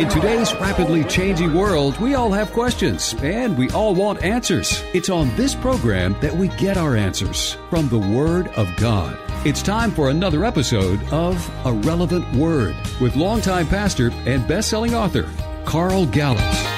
In today's rapidly changing world, we all have questions and we all want answers. It's on this program that we get our answers from the Word of God. It's time for another episode of A Relevant Word with longtime pastor and best-selling author Carl Gallups.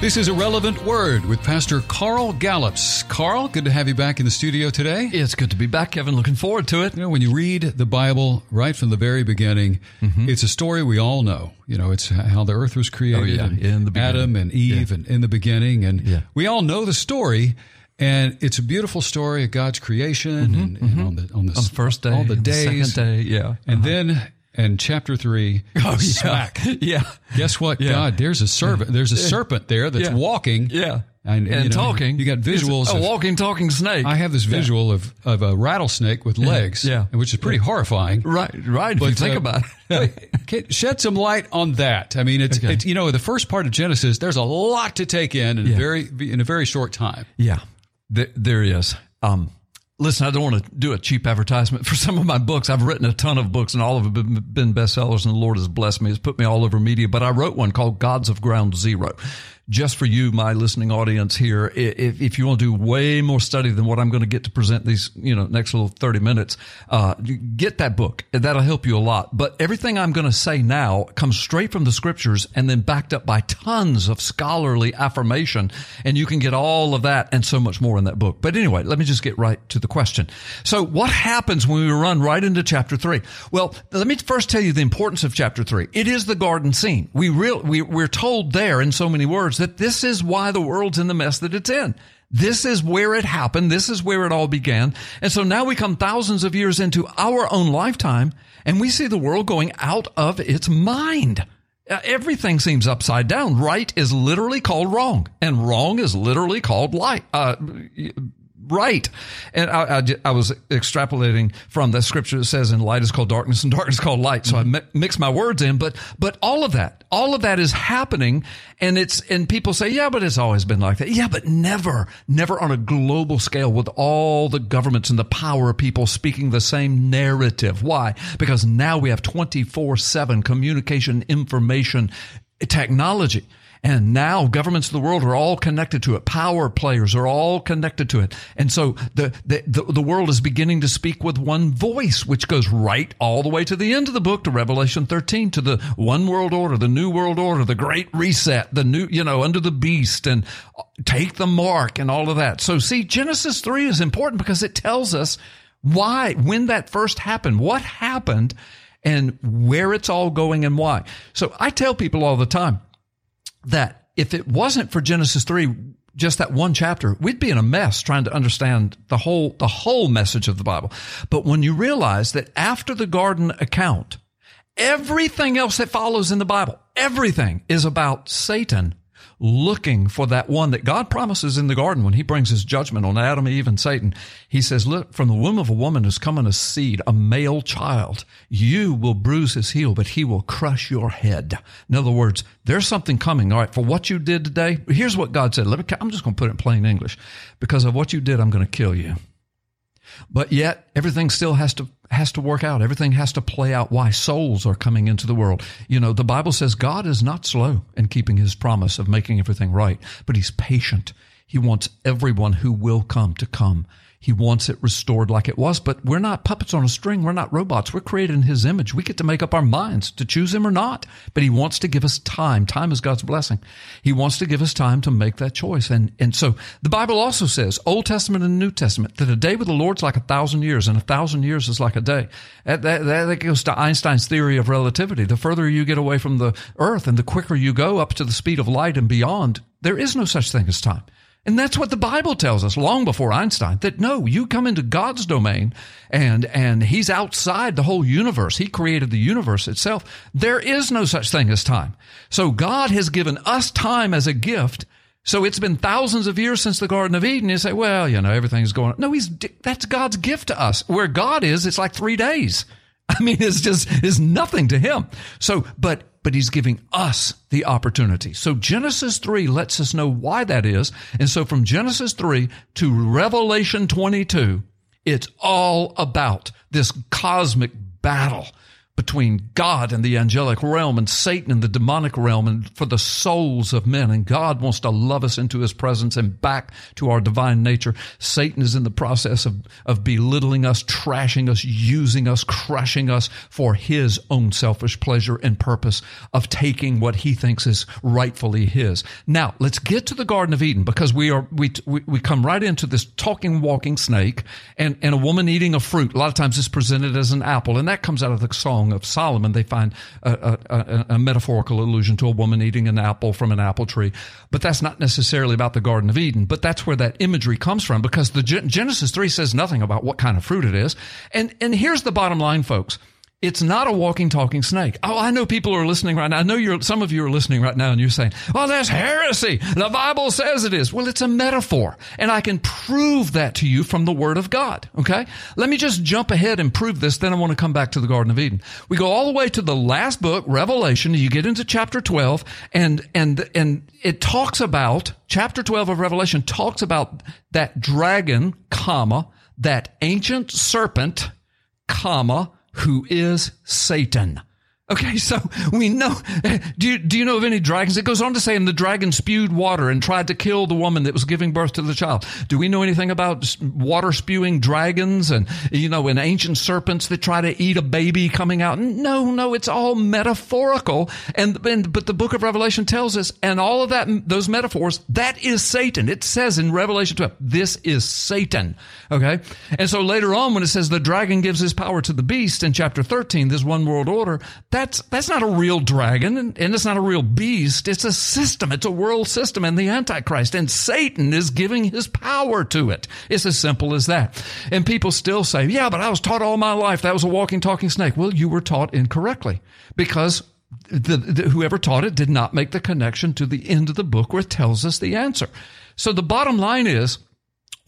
This is a relevant word with Pastor Carl Gallups. Carl, good to have you back in the studio today. It's good to be back, Kevin. Looking forward to it. You know, when you read the Bible right from the very beginning, mm-hmm. it's a story we all know. You know, it's how the earth was created, oh, yeah. in the Adam and Eve, yeah. and in the beginning, and yeah. we all know the story. And it's a beautiful story of God's creation, mm-hmm, and, mm-hmm. on the on the, on the first day, all the days, the day, yeah, and uh-huh. then and chapter three, oh, smack. Yeah. yeah. Guess what? Yeah. God, there's a serpent. There's a serpent there that's yeah. walking. Yeah. And, and you know, talking. You got visuals. a of, walking, talking snake. I have this visual of, of a rattlesnake with legs, yeah. which is pretty horrifying. Right, right. But, if you think uh, about it. shed some light on that. I mean, it's, okay. it's, you know, the first part of Genesis, there's a lot to take in in, a, very, in a very short time. Yeah, there, there is. Um, Listen, I don't want to do a cheap advertisement for some of my books. I've written a ton of books and all of them have been bestsellers and the Lord has blessed me. It's put me all over media, but I wrote one called Gods of Ground Zero just for you, my listening audience here, if, if you want to do way more study than what I'm going to get to present these, you know, next little 30 minutes, uh, get that book. That'll help you a lot. But everything I'm going to say now comes straight from the scriptures and then backed up by tons of scholarly affirmation. And you can get all of that and so much more in that book. But anyway, let me just get right to the question. So what happens when we run right into chapter three? Well, let me first tell you the importance of chapter three. It is the garden scene. We real, we, we're told there in so many words that this is why the world's in the mess that it's in. This is where it happened. This is where it all began. And so now we come thousands of years into our own lifetime and we see the world going out of its mind. Uh, everything seems upside down. Right is literally called wrong and wrong is literally called light. Uh, right. And I, I, I, was extrapolating from the scripture that says, "In light is called darkness, and darkness is called light." So mm-hmm. I mi- mix my words in, but but all of that, all of that is happening, and it's and people say, "Yeah, but it's always been like that." Yeah, but never, never on a global scale with all the governments and the power of people speaking the same narrative. Why? Because now we have twenty four seven communication, information, technology. And now governments of the world are all connected to it. Power players are all connected to it. And so the, the, the, the, world is beginning to speak with one voice, which goes right all the way to the end of the book, to Revelation 13, to the one world order, the new world order, the great reset, the new, you know, under the beast and take the mark and all of that. So see, Genesis 3 is important because it tells us why, when that first happened, what happened and where it's all going and why. So I tell people all the time, that if it wasn't for Genesis 3, just that one chapter, we'd be in a mess trying to understand the whole, the whole message of the Bible. But when you realize that after the garden account, everything else that follows in the Bible, everything is about Satan looking for that one that God promises in the garden when he brings his judgment on Adam, Eve, and Satan. He says, look, from the womb of a woman is coming a seed, a male child. You will bruise his heel, but he will crush your head. In other words, there's something coming. All right. For what you did today, here's what God said. Let me, I'm just going to put it in plain English. Because of what you did, I'm going to kill you. But yet everything still has to has to work out. Everything has to play out why souls are coming into the world. You know, the Bible says God is not slow in keeping his promise of making everything right, but he's patient. He wants everyone who will come to come. He wants it restored like it was, but we're not puppets on a string. We're not robots. We're created in His image. We get to make up our minds to choose Him or not. But He wants to give us time. Time is God's blessing. He wants to give us time to make that choice. And, and so the Bible also says, Old Testament and New Testament, that a day with the Lord's like a thousand years and a thousand years is like a day. That, that, that goes to Einstein's theory of relativity. The further you get away from the earth and the quicker you go up to the speed of light and beyond, there is no such thing as time. And that's what the Bible tells us long before Einstein that no, you come into God's domain and, and he's outside the whole universe. He created the universe itself. There is no such thing as time. So God has given us time as a gift. So it's been thousands of years since the Garden of Eden. You say, well, you know, everything's going, on. no, he's, that's God's gift to us. Where God is, it's like three days. I mean, it's just, is nothing to him. So, but but he's giving us the opportunity. So Genesis 3 lets us know why that is. And so from Genesis 3 to Revelation 22, it's all about this cosmic battle between God and the angelic realm and Satan and the demonic realm and for the souls of men. And God wants to love us into his presence and back to our divine nature. Satan is in the process of, of belittling us, trashing us, using us, crushing us for his own selfish pleasure and purpose of taking what he thinks is rightfully his. Now, let's get to the Garden of Eden because we are, we, we, we come right into this talking, walking snake and, and a woman eating a fruit. A lot of times it's presented as an apple and that comes out of the song Song of Solomon, they find a, a, a, metaphorical allusion to a woman eating an apple from an apple tree. But that's not necessarily about the Garden of Eden. But that's where that imagery comes from because the Genesis 3 says nothing about what kind of fruit it is. And, and here's the bottom line, folks. It's not a walking, talking snake. Oh, I know people are listening right now. I know you're, some of you are listening right now and you're saying, well, that's heresy. The Bible says it is. Well, it's a metaphor. And I can prove that to you from the Word of God. Okay? Let me just jump ahead and prove this. Then I want to come back to the Garden of Eden. We go all the way to the last book, Revelation. You get into chapter 12 and, and, and it talks about, chapter 12 of Revelation talks about that dragon, comma, that ancient serpent, comma, who is Satan. Okay, so we know. Do you, do you know of any dragons? It goes on to say, and the dragon spewed water and tried to kill the woman that was giving birth to the child. Do we know anything about water spewing dragons and, you know, and ancient serpents that try to eat a baby coming out? No, no, it's all metaphorical. And, and, but the book of Revelation tells us, and all of that, those metaphors, that is Satan. It says in Revelation 12, this is Satan. Okay. And so later on, when it says the dragon gives his power to the beast in chapter 13, this one world order, that that's that's not a real dragon and, it's not a real beast. It's a system. It's a world system and the Antichrist. And Satan is giving his power to it. It's as simple as that. And people still say, yeah, but I was taught all my life that was a walking, talking snake. Well, you were taught incorrectly because the, the, whoever taught it did not make the connection to the end of the book where it tells us the answer. So the bottom line is,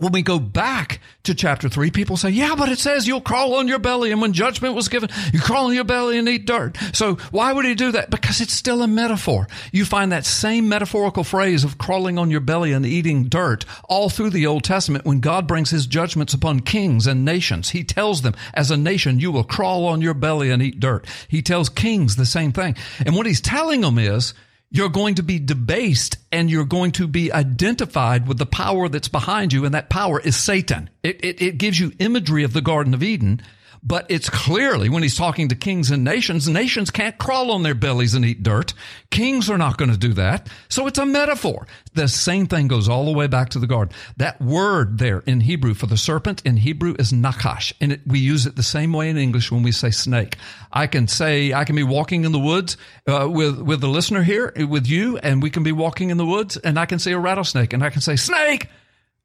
when we go back to chapter three, people say, yeah, but it says you'll crawl on your belly. And when judgment was given, you crawl on your belly and eat dirt. So why would he do that? Because it's still a metaphor. You find that same metaphorical phrase of crawling on your belly and eating dirt all through the Old Testament when God brings his judgments upon kings and nations. He tells them, as a nation, you will crawl on your belly and eat dirt. He tells kings the same thing. And what he's telling them is, you're going to be debased and you're going to be identified with the power that's behind you. And that power is Satan. It, it, it, gives you imagery of the Garden of Eden but it's clearly when he's talking to kings and nations, nations can't crawl on their bellies and eat dirt. Kings are not going to do that. So it's a metaphor. The same thing goes all the way back to the garden. That word there in Hebrew for the serpent in Hebrew is nachash. And it, we use it the same way in English when we say snake. I can say, I can be walking in the woods uh, with, with the listener here, with you, and we can be walking in the woods and I can see a rattlesnake and I can say, snake.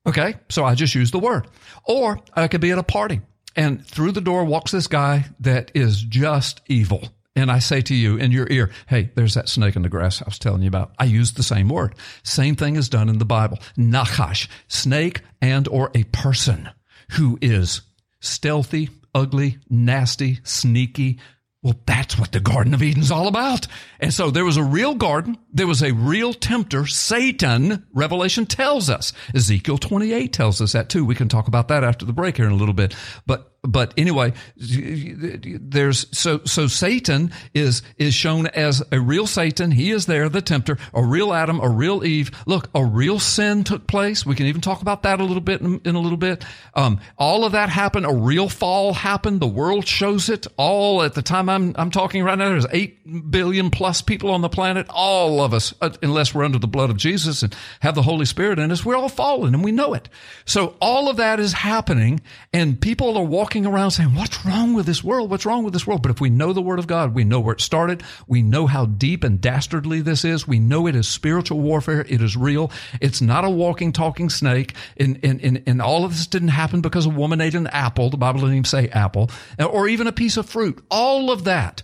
Okay. So I just use the word. Or I could be at a party and through the door walks this guy that is just evil. And I say to you in your ear, hey, there's that snake in the grass I was telling you about. I use the same word. Same thing is done in the Bible. Nachash, snake and or a person who is stealthy, ugly, nasty, sneaky, well, that's what the Garden of Eden's all about. And so there was a real garden. There was a real tempter, Satan. Revelation tells us. Ezekiel 28 tells us that too. We can talk about that after the break here in a little bit. But but anyway, there's so so Satan is is shown as a real Satan. He is there, the tempter, a real Adam, a real Eve. Look, a real sin took place. We can even talk about that a little bit in, in a little bit. Um, all of that happened. A real fall happened. The world shows it. All at the time I'm I'm talking right now. There's eight billion plus people on the planet. All of us, uh, unless we're under the blood of Jesus and have the Holy Spirit in us, we're all fallen and we know it. So all of that is happening, and people are walking around saying, what's wrong with this world? What's wrong with this world? But if we know the word of God, we know where it started. We know how deep and dastardly this is. We know it is spiritual warfare. It is real. It's not a walking, talking snake. And, and, and, and all of this didn't happen because a woman ate an apple. The Bible didn't even say apple or even a piece of fruit. All of that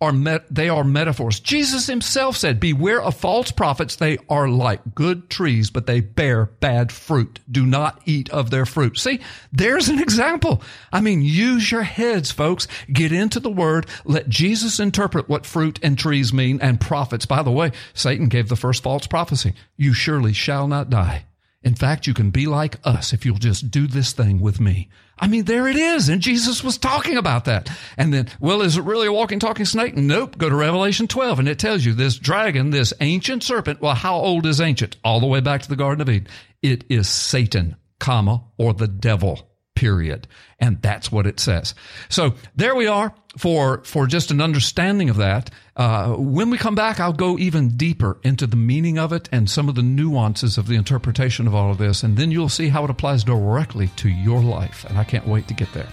are met, they are metaphors. Jesus himself said, beware of false prophets. They are like good trees, but they bear bad fruit. Do not eat of their fruit. See, there's an example. I mean, use your heads, folks. Get into the word. Let Jesus interpret what fruit and trees mean and prophets. By the way, Satan gave the first false prophecy. You surely shall not die. In fact, you can be like us if you'll just do this thing with me. I mean, there it is. And Jesus was talking about that. And then, well, is it really a walking, talking snake? Nope. Go to Revelation 12 and it tells you this dragon, this ancient serpent. Well, how old is ancient? All the way back to the Garden of Eden. It is Satan, comma, or the devil period. And that's what it says. So there we are for, for just an understanding of that. Uh, when we come back, I'll go even deeper into the meaning of it and some of the nuances of the interpretation of all of this. And then you'll see how it applies directly to your life. And I can't wait to get there.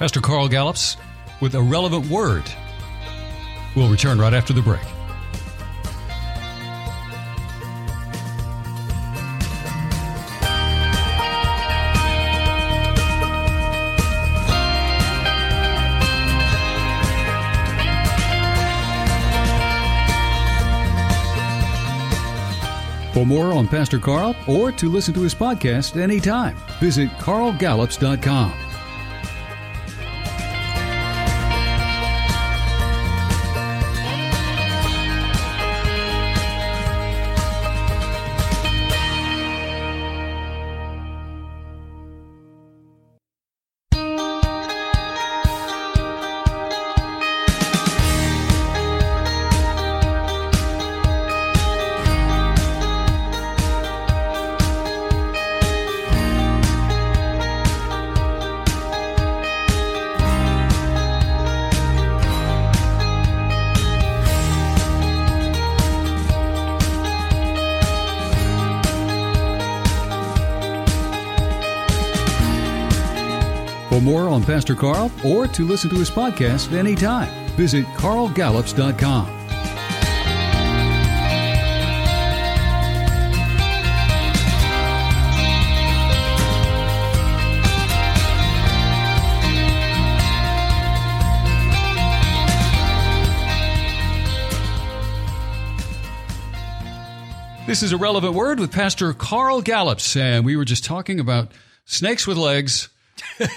Pastor Carl Gallups with a relevant word. We'll return right after the break. More on Pastor Carl or to listen to his podcast anytime, visit carlgallups.com. For more on Pastor Carl or to listen to his podcast anytime, visit carlgallups.com. This is a relevant word with Pastor Carl Gallups, and we were just talking about snakes with legs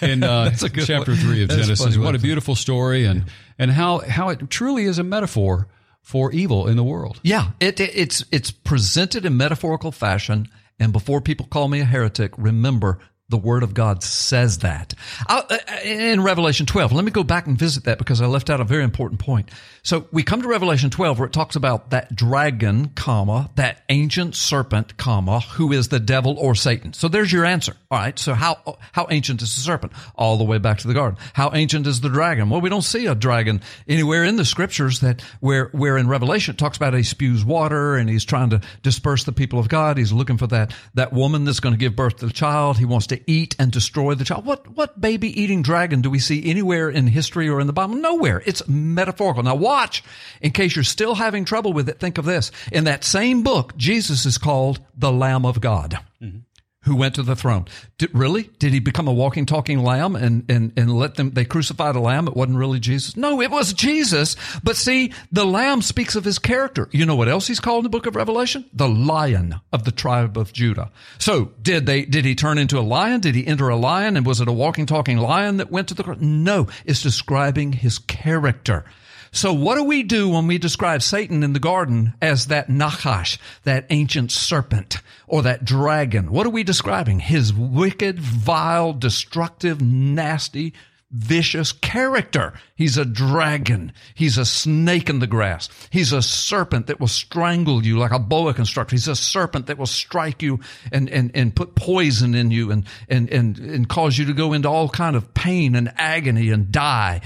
in uh, chapter one. three of That's Genesis. What a beautiful story, and and how how it truly is a metaphor for evil in the world. Yeah, it, it, it's it's presented in metaphorical fashion. And before people call me a heretic, remember the word of God says that. Uh, uh, in Revelation 12, let me go back and visit that because I left out a very important point. So we come to Revelation 12 where it talks about that dragon, comma, that ancient serpent, comma, who is the devil or Satan. So there's your answer. All right. So how, how ancient is the serpent? All the way back to the garden. How ancient is the dragon? Well, we don't see a dragon anywhere in the scriptures that where, where in Revelation it talks about he spews water and he's trying to disperse the people of God. He's looking for that, that woman that's going to give birth to the child. He wants to eat and destroy the child. What, what baby eating dragon do we see anywhere in history or in the Bible? Nowhere. It's metaphorical. Now watch, in case you're still having trouble with it, think of this. In that same book, Jesus is called the Lamb of God. Mm-hmm who went to the throne. Did, really? Did he become a walking, talking lamb and, and, and let them, they crucified a lamb? It wasn't really Jesus. No, it was Jesus. But see, the lamb speaks of his character. You know what else he's called in the book of Revelation? The lion of the tribe of Judah. So did they, did he turn into a lion? Did he enter a lion? And was it a walking, talking lion that went to the cross? No, it's describing his character. So what do we do when we describe Satan in the garden as that Nachash, that ancient serpent or that dragon? What are we describing? His wicked, vile, destructive, nasty, vicious character. He's a dragon. He's a snake in the grass. He's a serpent that will strangle you like a boa constrictor. He's a serpent that will strike you and, and, and put poison in you and, and, and, and cause you to go into all kind of pain and agony and die.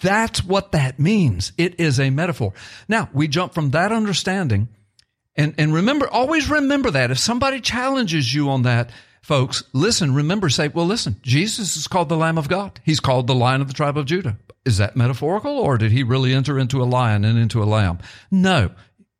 That's what that means. It is a metaphor. Now, we jump from that understanding and, and remember, always remember that. If somebody challenges you on that, folks, listen, remember, say, well, listen, Jesus is called the Lamb of God. He's called the Lion of the tribe of Judah. Is that metaphorical or did he really enter into a lion and into a lamb? No.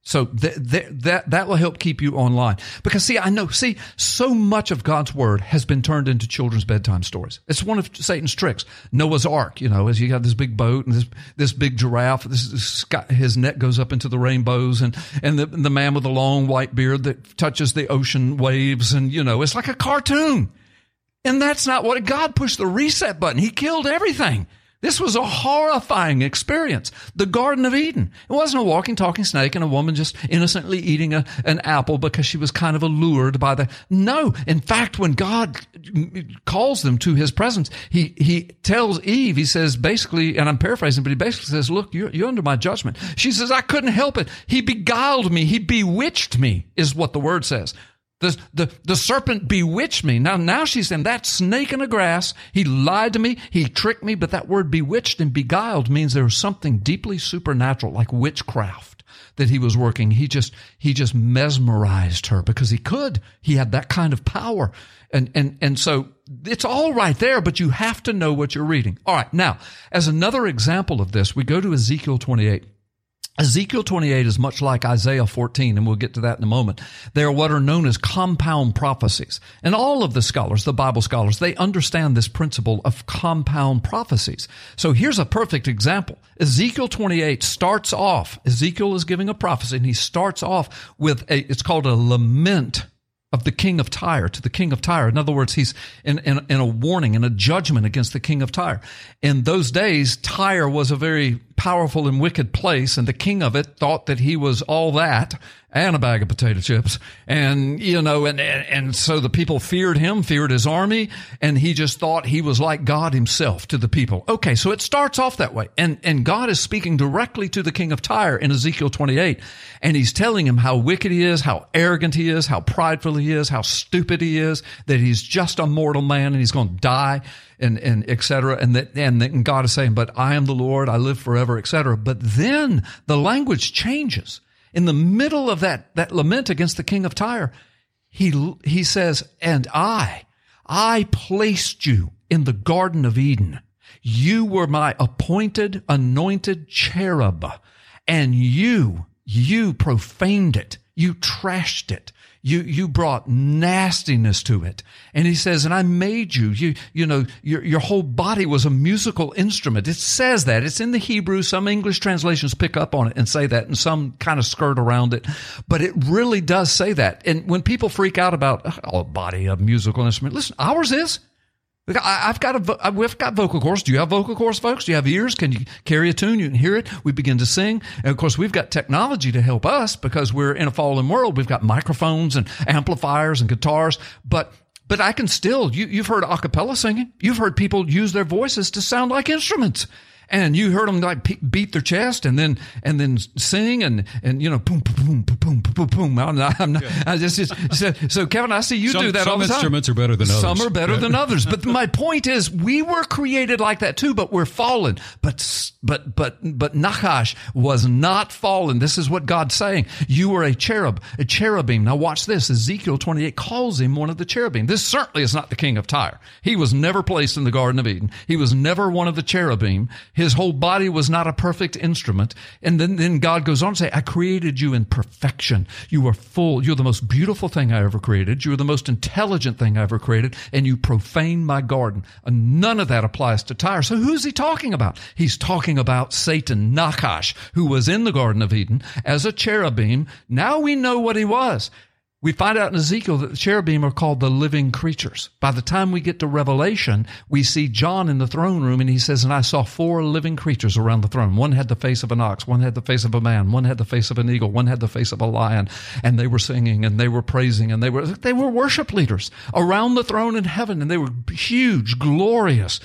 So th- th- that that will help keep you online because see I know see so much of God's word has been turned into children's bedtime stories. It's one of Satan's tricks. Noah's Ark, you know, as you got this big boat and this this big giraffe, this, this guy, his neck goes up into the rainbows, and and the the man with the long white beard that touches the ocean waves, and you know, it's like a cartoon. And that's not what God pushed the reset button. He killed everything. This was a horrifying experience. The Garden of Eden. It wasn't a walking, talking snake and a woman just innocently eating a, an apple because she was kind of allured by the. No. In fact, when God calls them to his presence, he, he tells Eve, he says basically, and I'm paraphrasing, but he basically says, look, you're, you're under my judgment. She says, I couldn't help it. He beguiled me. He bewitched me is what the word says. The, the, the serpent bewitched me. Now, now she's in that snake in the grass. He lied to me. He tricked me. But that word bewitched and beguiled means there was something deeply supernatural, like witchcraft that he was working. He just, he just mesmerized her because he could. He had that kind of power. And, and, and so it's all right there, but you have to know what you're reading. All right. Now, as another example of this, we go to Ezekiel 28. Ezekiel 28 is much like Isaiah 14, and we'll get to that in a moment. They are what are known as compound prophecies. And all of the scholars, the Bible scholars, they understand this principle of compound prophecies. So here's a perfect example. Ezekiel 28 starts off, Ezekiel is giving a prophecy, and he starts off with a, it's called a lament of the king of Tyre to the king of Tyre. In other words, he's in, in, in, a warning and a judgment against the king of Tyre. In those days, Tyre was a very powerful and wicked place, and the king of it thought that he was all that and a bag of potato chips. And, you know, and, and, and, so the people feared him, feared his army, and he just thought he was like God himself to the people. Okay, so it starts off that way. And, and God is speaking directly to the king of Tyre in Ezekiel 28. And he's telling him how wicked he is, how arrogant he is, how prideful he is, how stupid he is, that he's just a mortal man and he's going to die and, and et cetera. And that, and, and God is saying, but I am the Lord, I live forever, et cetera. But then the language changes in the middle of that, that lament against the king of Tyre, he, he says, and I, I placed you in the Garden of Eden. You were my appointed, anointed cherub, and you, you profaned it. You trashed it you, you brought nastiness to it. And he says, and I made you, you, you know, your, your whole body was a musical instrument. It says that. It's in the Hebrew. Some English translations pick up on it and say that and some kind of skirt around it. But it really does say that. And when people freak out about, oh, body, a musical instrument, listen, ours is. I've got a, uh, we've got vocal cords. Do you have vocal cords, folks? Do you have ears? Can you carry a tune? You can hear it. We begin to sing. And of course, we've got technology to help us because we're in a fallen world. We've got microphones and amplifiers and guitars, but but I can still, you, you've heard a cappella singing. You've heard people use their voices to sound like instruments and you heard them like beat their chest and then and then sing and and you know boom boom boom boom boom boom. I'm not, I'm not I just, just so, so, Kevin, I see you some, do that all the time. Some instruments are better than others. Some are better than others. But my point is, we were created like that too, but we're fallen. But but but but Nachash was not fallen. This is what God's saying. You were a cherub, a cherubim. Now watch this. Ezekiel 28 calls him one of the cherubim. This certainly is not the king of Tyre. He was never placed in the Garden of Eden. He was never one of the cherubim. His whole body was not a perfect instrument. And then, then God goes on to say, I created you in perfection. You are full. You're the most beautiful thing I ever created. You're the most intelligent thing I ever created. And you profane my garden. And none of that applies to Tyre. So who's he talking about? He's talking about Satan, Nachash, who was in the Garden of Eden as a cherubim. Now we know what he was. We find out in Ezekiel that the cherubim are called the living creatures. By the time we get to Revelation, we see John in the throne room and he says, and I saw four living creatures around the throne. One had the face of an ox, one had the face of a man, one had the face of an eagle, one had the face of a lion. And they were singing and they were praising and they were, they were worship leaders around the throne in heaven and they were huge, glorious,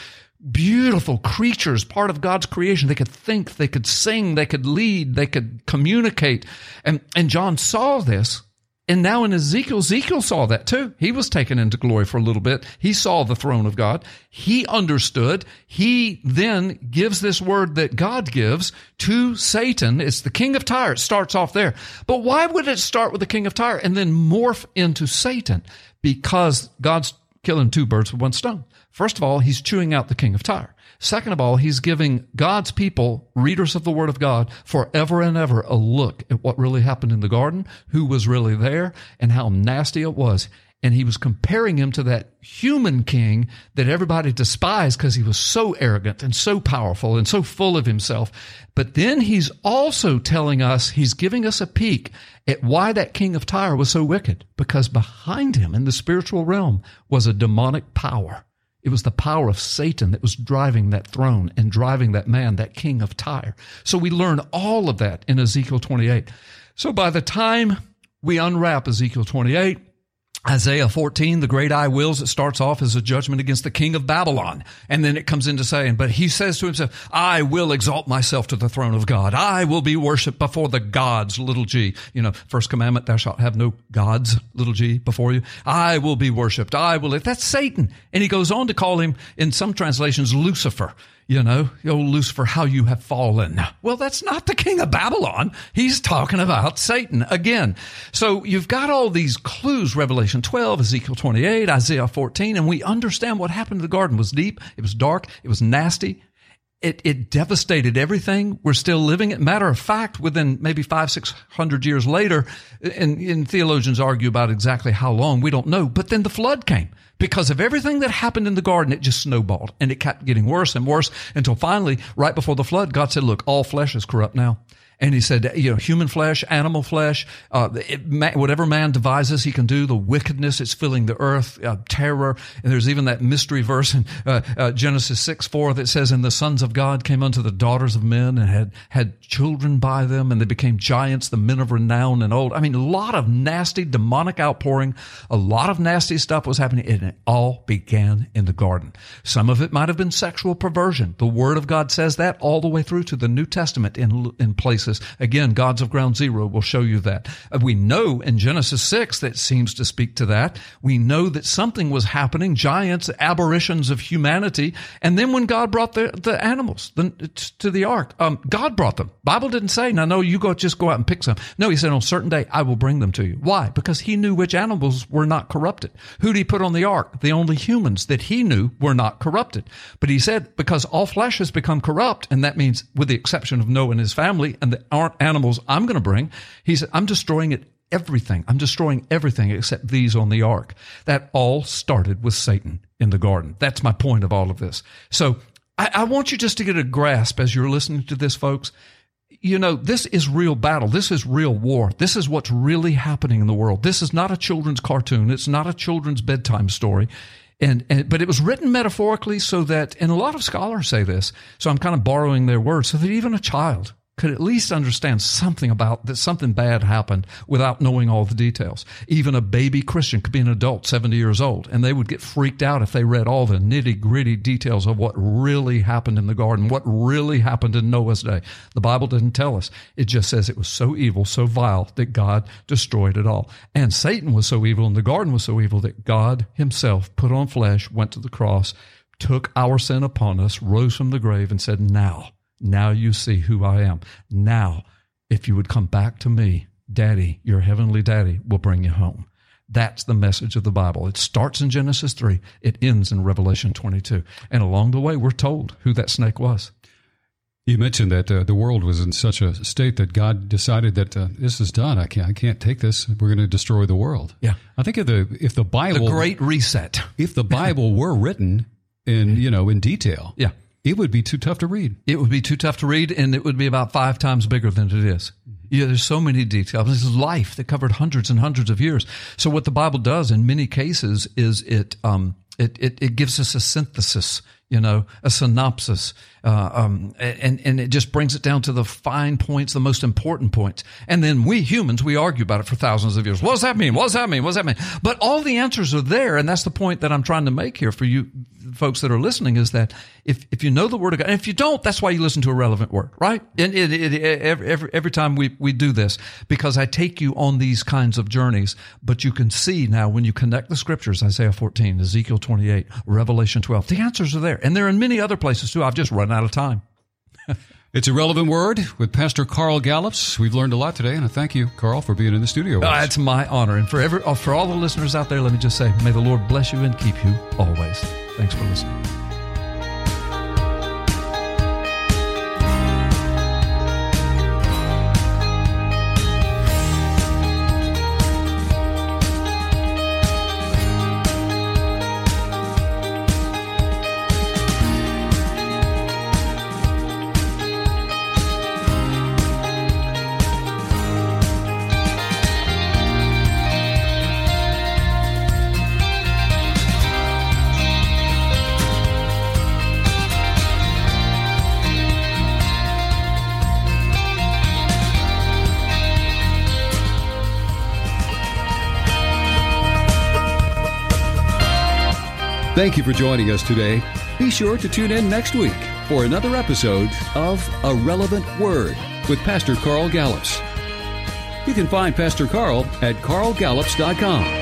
beautiful creatures, part of God's creation. They could think, they could sing, they could lead, they could communicate. And, and John saw this and now in Ezekiel, Ezekiel saw that too. He was taken into glory for a little bit. He saw the throne of God. He understood. He then gives this word that God gives to Satan. It's the king of Tyre. It starts off there. But why would it start with the king of Tyre and then morph into Satan? Because God's killing two birds with one stone. First of all, he's chewing out the king of Tyre. Second of all, he's giving God's people, readers of the word of God, forever and ever a look at what really happened in the garden, who was really there, and how nasty it was and he was comparing him to that human king that everybody despised because he was so arrogant and so powerful and so full of himself. But then he's also telling us, he's giving us a peek at why that king of Tyre was so wicked, because behind him in the spiritual realm was a demonic power. It was the power of Satan that was driving that throne and driving that man, that king of Tyre. So we learn all of that in Ezekiel 28. So by the time we unwrap Ezekiel 28, Isaiah 14, the great I wills, it starts off as a judgment against the king of Babylon. And then it comes into saying, but he says to himself, I will exalt myself to the throne of God. I will be worshiped before the gods, little g. You know, first commandment, thou shalt have no gods, little g, before you. I will be worshiped. I will. That's Satan. And he goes on to call him, in some translations, Lucifer you know, oh, Lucifer, how you have fallen. Well, that's not the king of Babylon. He's talking about Satan again. So you've got all these clues, Revelation 12, Ezekiel 28, Isaiah 14, and we understand what happened to the garden it was deep. It was dark. It was nasty. It, it devastated everything. We're still living it. Matter of fact, within maybe five, six hundred years later, and, and theologians argue about exactly how long, we don't know, but then the flood came because of everything that happened in the garden, it just snowballed and it kept getting worse and worse until finally, right before the flood, God said, look, all flesh is corrupt now. And he said, you know, human flesh, animal flesh, uh, it, whatever man devises, he can do. The wickedness, it's filling the earth, uh, terror. And there's even that mystery verse in uh, uh Genesis 6, 4 that says, and the sons of God came unto the daughters of men and had, had children by them and they became giants, the men of renown and old. I mean, a lot of nasty demonic outpouring, a lot of nasty stuff was happening and it all began in the garden. Some of it might have been sexual perversion. The word of God says that all the way through to the New Testament in, in places Genesis. Again, gods of ground zero will show you that. Uh, we know in Genesis 6 that seems to speak to that. We know that something was happening, giants, aberrations of humanity. And then when God brought the, the animals the, to the ark, um, God brought them. Bible didn't say, now no, you go, just go out and pick some. No, he said on a certain day, I will bring them to you. Why? Because he knew which animals were not corrupted. Who did he put on the ark? The only humans that he knew were not corrupted. But he said, because all flesh has become corrupt, and that means with the exception of Noah and his family and the aren't animals I'm going to bring. He said, I'm destroying it everything. I'm destroying everything except these on the ark. That all started with Satan in the garden. That's my point of all of this. So I, I, want you just to get a grasp as you're listening to this, folks. You know, this is real battle. This is real war. This is what's really happening in the world. This is not a children's cartoon. It's not a children's bedtime story. And, and, but it was written metaphorically so that, and a lot of scholars say this, so I'm kind of borrowing their words, so that even a child could at least understand something about that something bad happened without knowing all the details. Even a baby Christian could be an adult, 70 years old, and they would get freaked out if they read all the nitty gritty details of what really happened in the garden, what really happened in Noah's day. The Bible didn't tell us. It just says it was so evil, so vile that God destroyed it all. And Satan was so evil and the garden was so evil that God himself put on flesh, went to the cross, took our sin upon us, rose from the grave and said, now now you see who I am. Now, if you would come back to me, Daddy, your heavenly daddy will bring you home. That's the message of the Bible. It starts in Genesis 3, it ends in Revelation 22. And along the way, we're told who that snake was. You mentioned that uh, the world was in such a state that God decided that uh, this is done. I can't, I can't take this. We're going to destroy the world. Yeah. I think if the if the Bible, the Great Reset, if the Bible were written in you know in detail, yeah, it would be too tough to read. It would be too tough to read, and it would be about five times bigger than it is. Yeah, there's so many details. This is life that covered hundreds and hundreds of years. So what the Bible does in many cases is it um, it, it, it gives us a synthesis, you know, a synopsis, uh, um, and and it just brings it down to the fine points, the most important points. And then we humans, we argue about it for thousands of years. What does that mean? What does that mean? What does that mean? But all the answers are there, and that's the point that I'm trying to make here for you folks that are listening is that if, if you know the word of God, and if you don't, that's why you listen to a relevant word, right? And it, it, it, every, every, time we, we do this, because I take you on these kinds of journeys, but you can see now when you connect the scriptures, Isaiah 14, Ezekiel 28, Revelation 12, the answers are there. And they're in many other places too. I've just run out of time. It's a relevant word with Pastor Carl Gallups. We've learned a lot today, and I thank you, Carl, for being in the studio. With Uh, it's my honor. And for, every, uh, for all the listeners out there, let me just say, may the Lord bless you and keep you always. Thanks for listening. Thank you for joining us today. Be sure to tune in next week for another episode of A Relevant Word with Pastor Carl Gallups. You can find Pastor Carl at carlgallups.com.